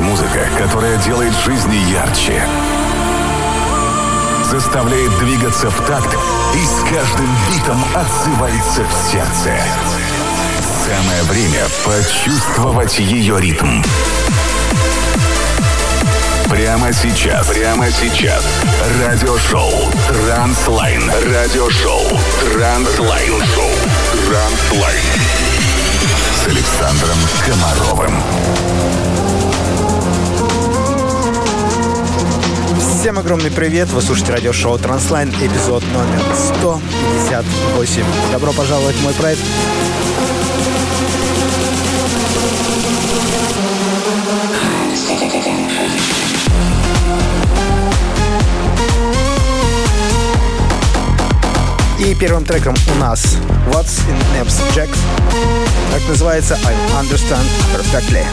музыка, которая делает жизни ярче, заставляет двигаться в такт и с каждым битом отзывается в сердце. Самое время почувствовать ее ритм. Прямо сейчас, прямо сейчас. Радиошоу Транслайн. Радиошоу Транслайн. Шоу Транслайн. С Александром Комаровым. Всем огромный привет! Вы слушаете радиошоу Транслайн, эпизод номер 158. Добро пожаловать в мой проект. И первым треком у нас What's in Naps Jacks. Так называется I Understand Perfectly.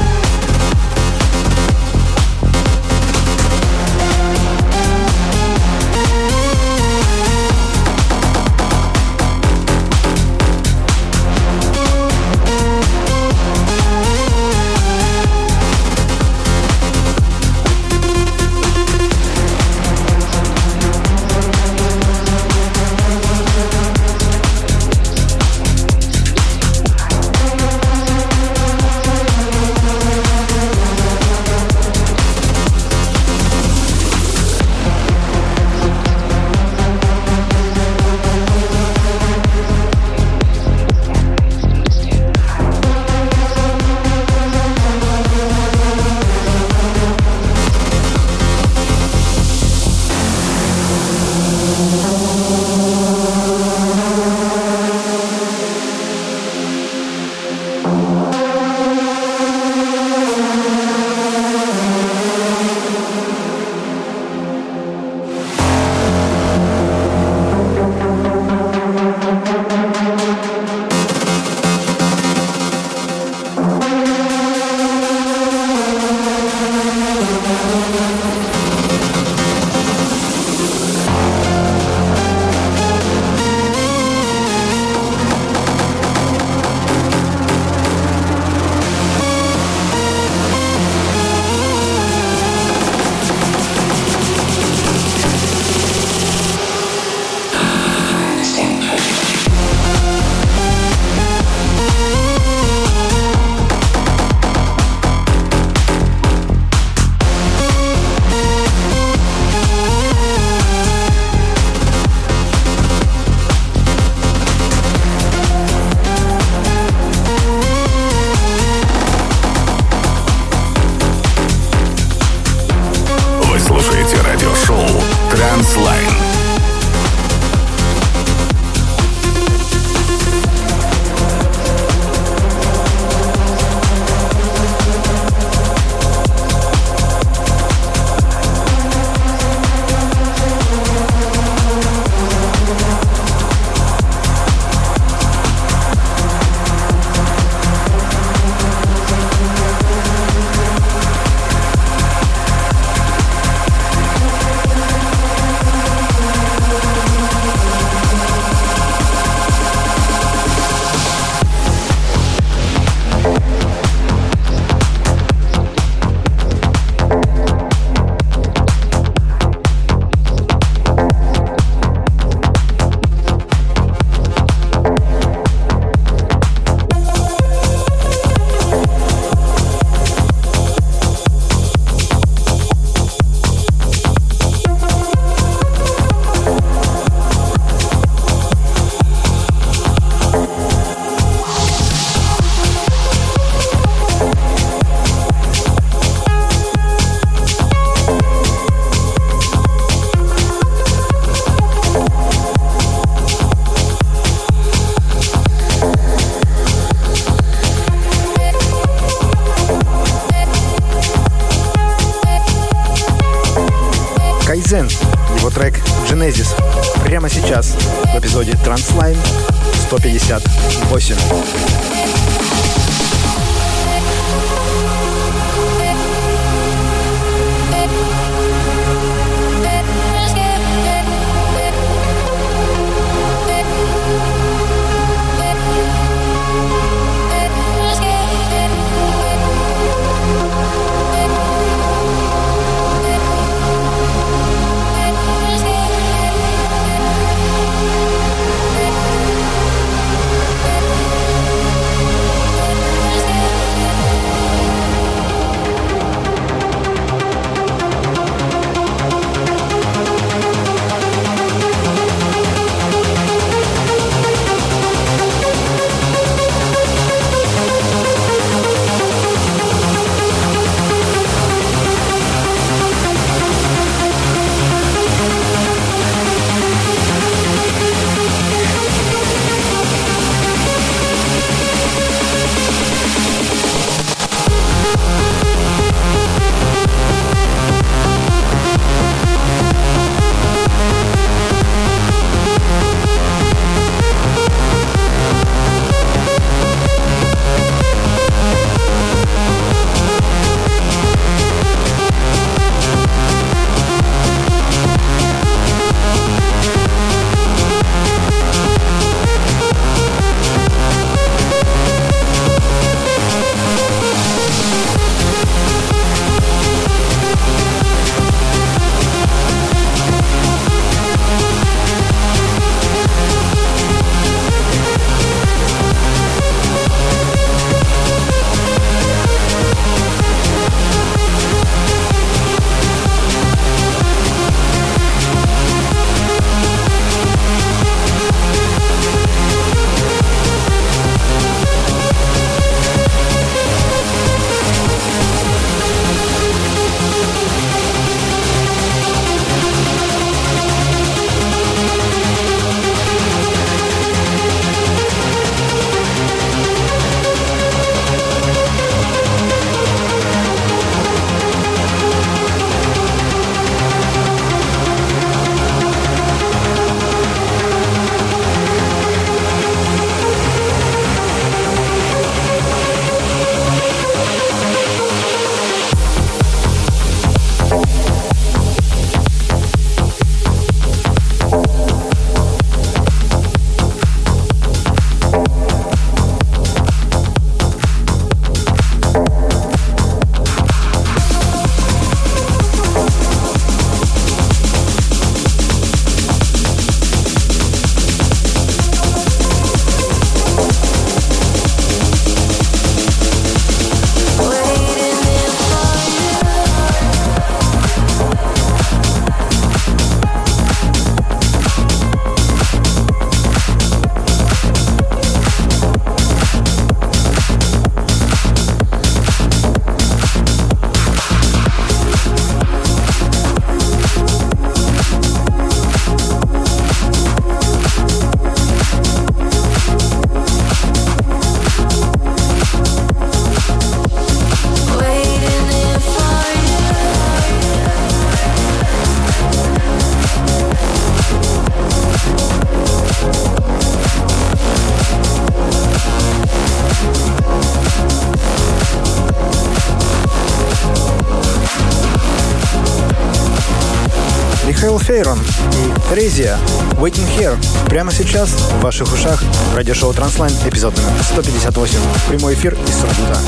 И Резия Waiting Here. Прямо сейчас в ваших ушах радиошоу Транслайн, эпизод номер 158. Прямой эфир из Сургута.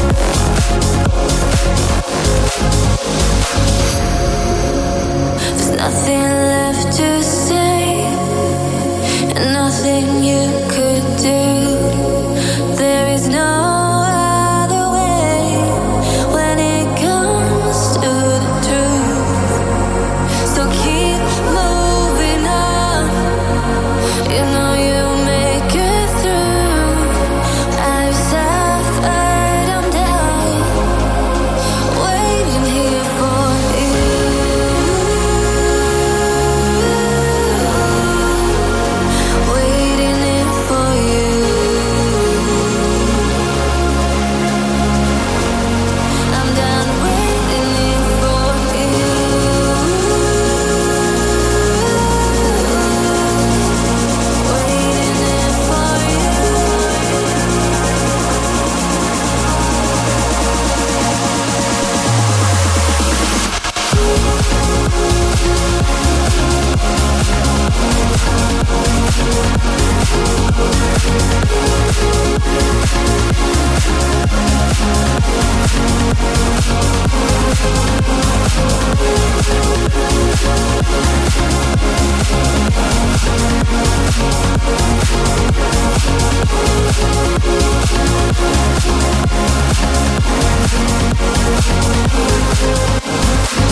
nothing you could do.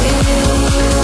Will you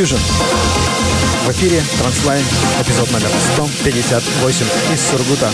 Fusion. В эфире Транслайн, эпизод номер 158 из Сургута.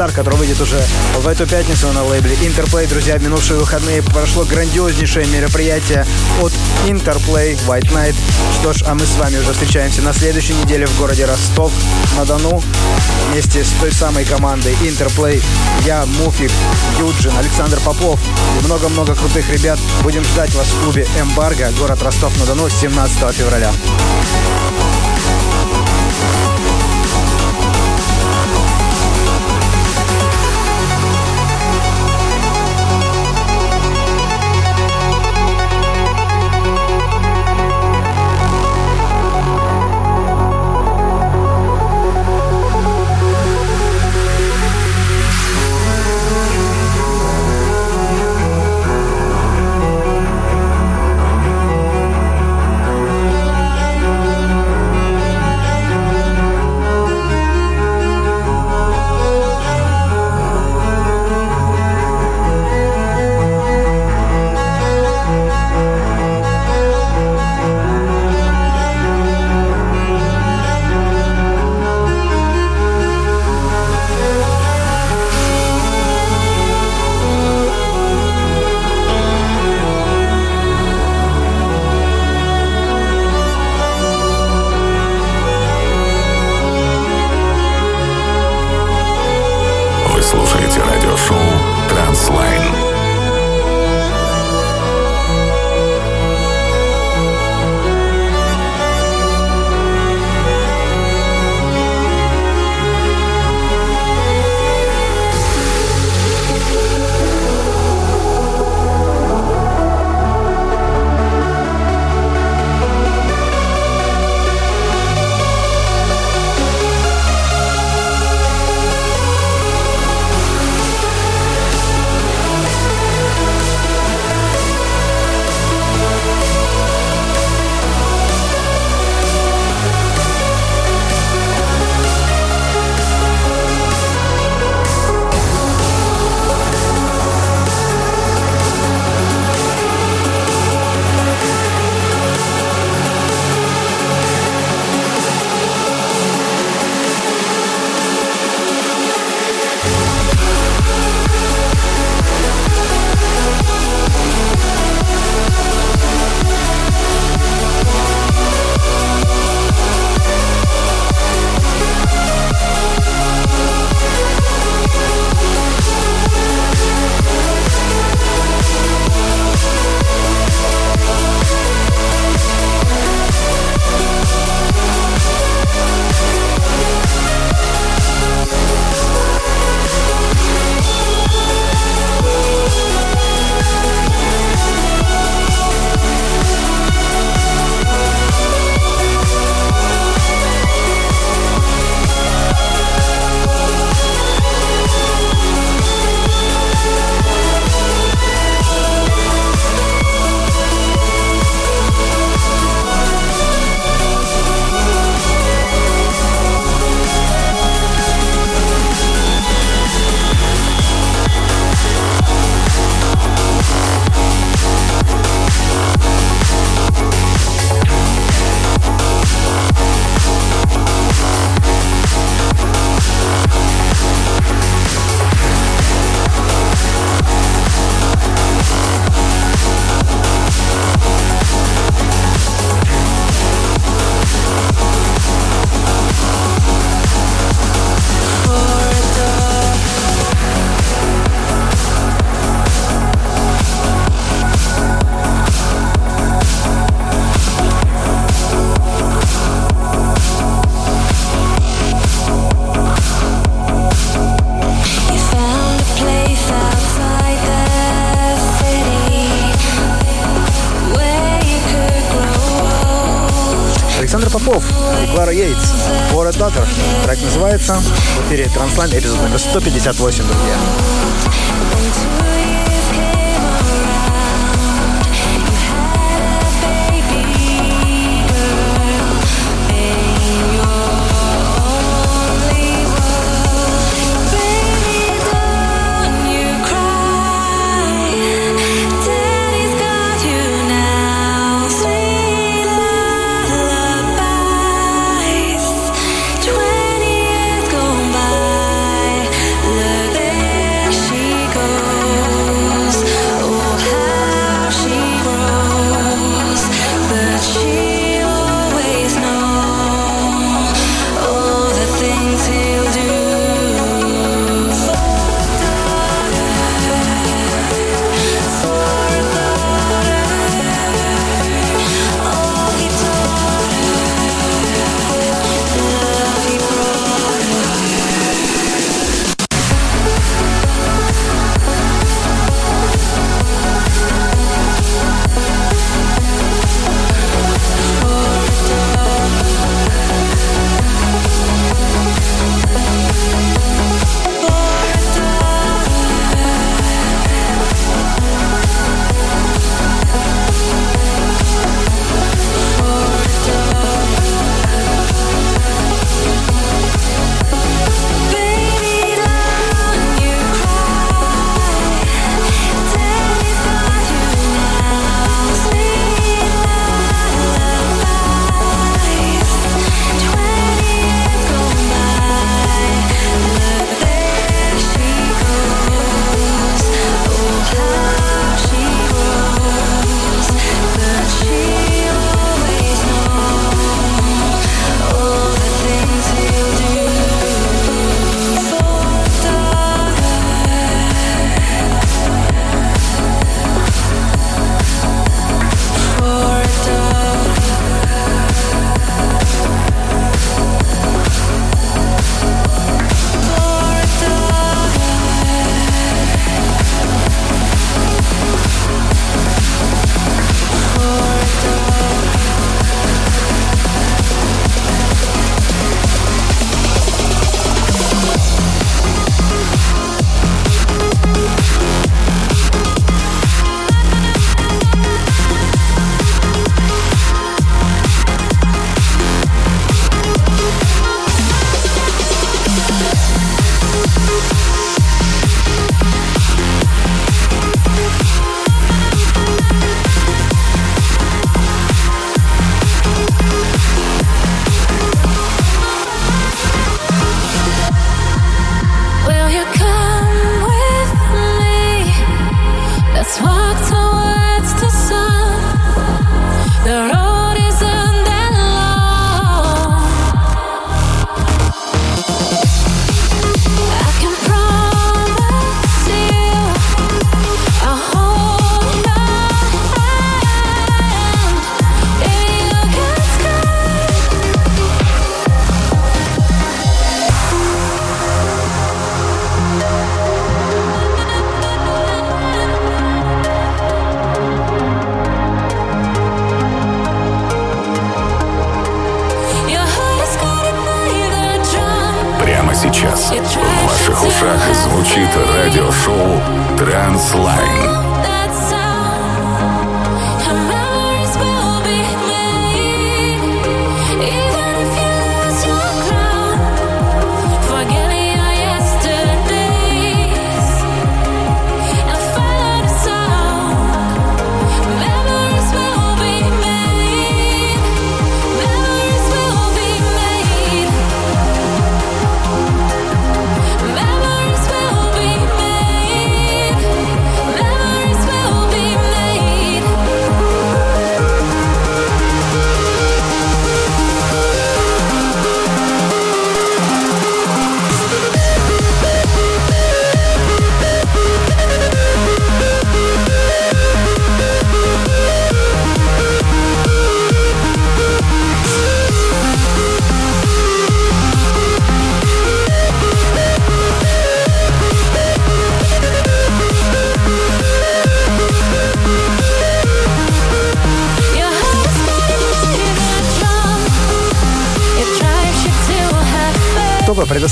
Star, который выйдет уже в эту пятницу на лейбле Interplay. Друзья, в минувшие выходные прошло грандиознейшее мероприятие от Interplay White Night. Что ж, а мы с вами уже встречаемся на следующей неделе в городе Ростов-на-Дону вместе с той самой командой Interplay. Я, Муфик, Юджин, Александр Попов и много-много крутых ребят. Будем ждать вас в клубе Эмбарго, город Ростов-на-Дону, 17 февраля. Эфире Транслайн, эпизод номер 158, друзья.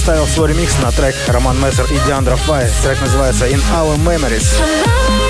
Предоставил свой ремикс на трек Роман Мессер и Диандра Фай. Трек называется In Our Memories.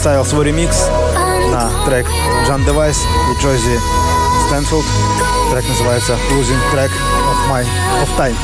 предоставил свой ремикс на трек Джан Девайс и Джози Стэнфилд. Трек называется Losing Track of My of Time.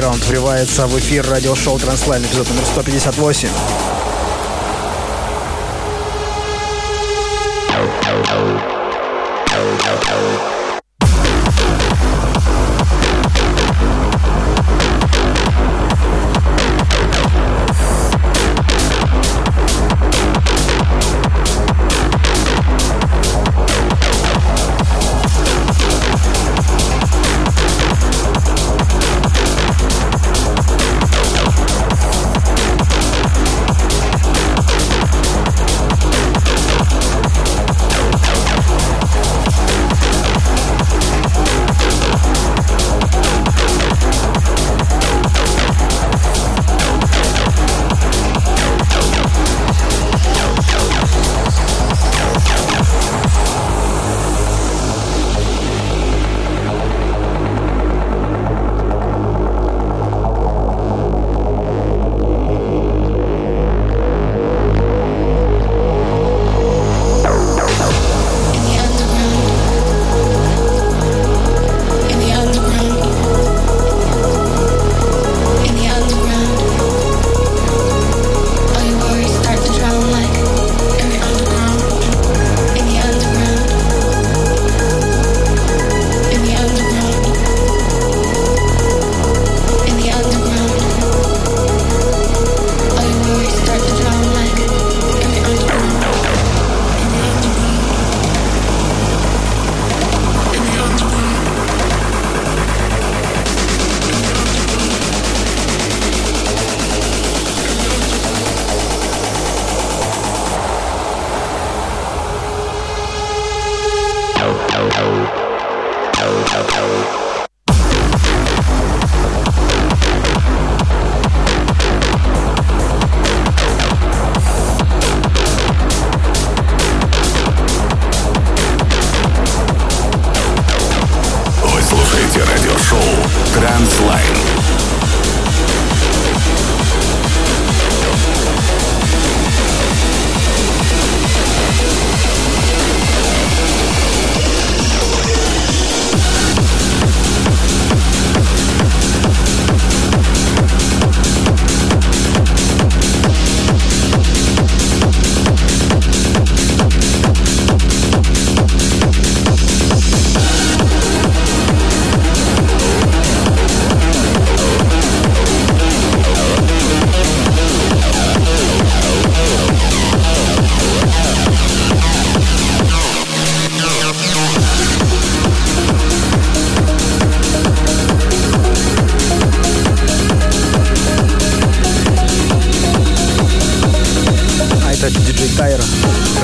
Underground врывается в эфир радиошоу Транслайн, эпизод номер 158.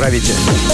правите.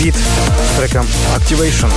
Бит с треком Activation.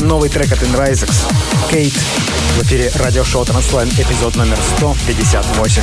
Новый трек от Inrisex. Кейт в эфире радиошоу Транслайн, эпизод номер 158.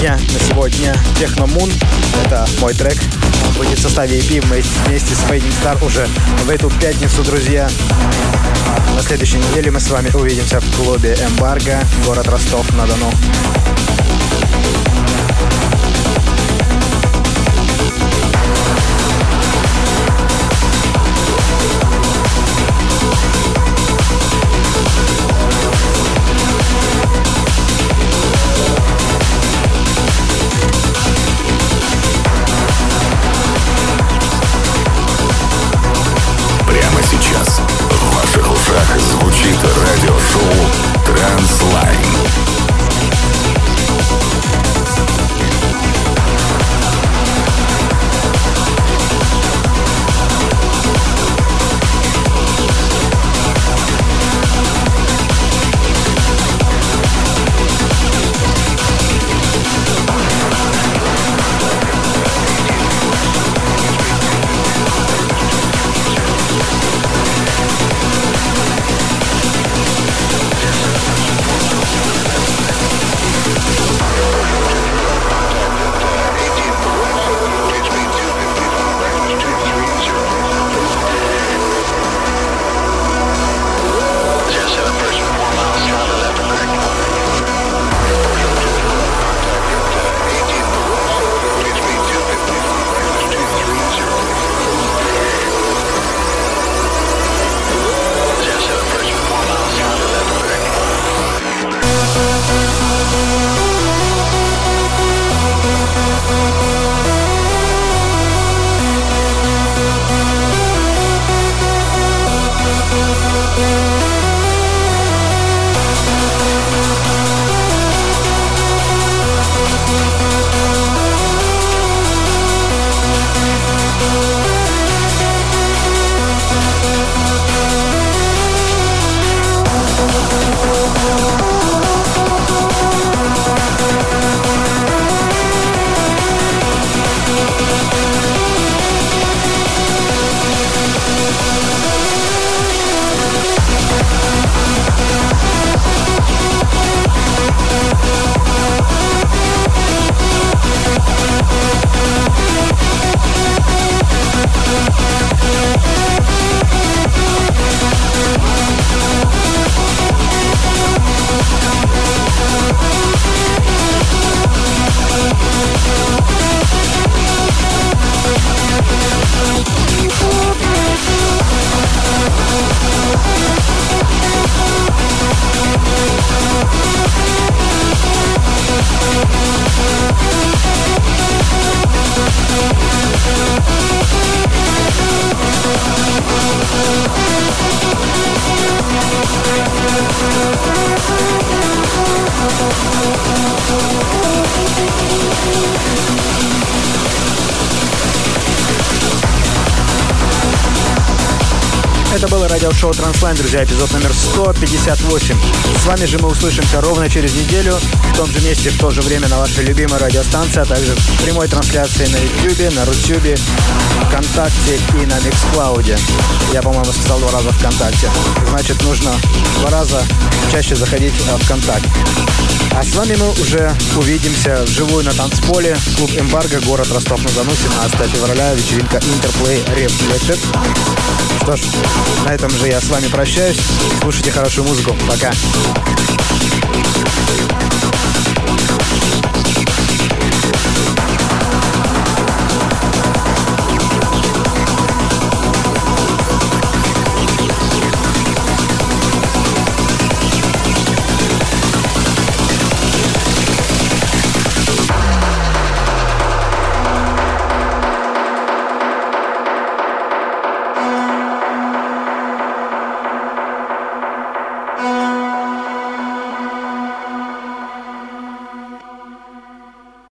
Дня, на сегодня Moon. Это мой трек. Он будет в составе EP вместе с Fading Star уже в эту пятницу, друзья. На следующей неделе мы с вами увидимся в клубе Эмбарго, город Ростов-на-Дону. Радиошоу Транслайн, друзья, эпизод номер 158. С вами же мы услышимся ровно через неделю, в том же месте, в то же время на вашей любимой радиостанции, а также в прямой трансляции на YouTube, на Рутюбе, ВКонтакте и на Миксклауде. Я, по-моему, сказал два раза ВКонтакте. Значит, нужно два раза чаще заходить в ВКонтакт. А с вами мы уже увидимся вживую на танцполе. Клуб Эмбарго, город Ростов-на-Дону, 17 февраля, вечеринка Interplay Reflected. Что ж, на этом же я с вами прощаюсь. Слушайте хорошую музыку. Пока. Thank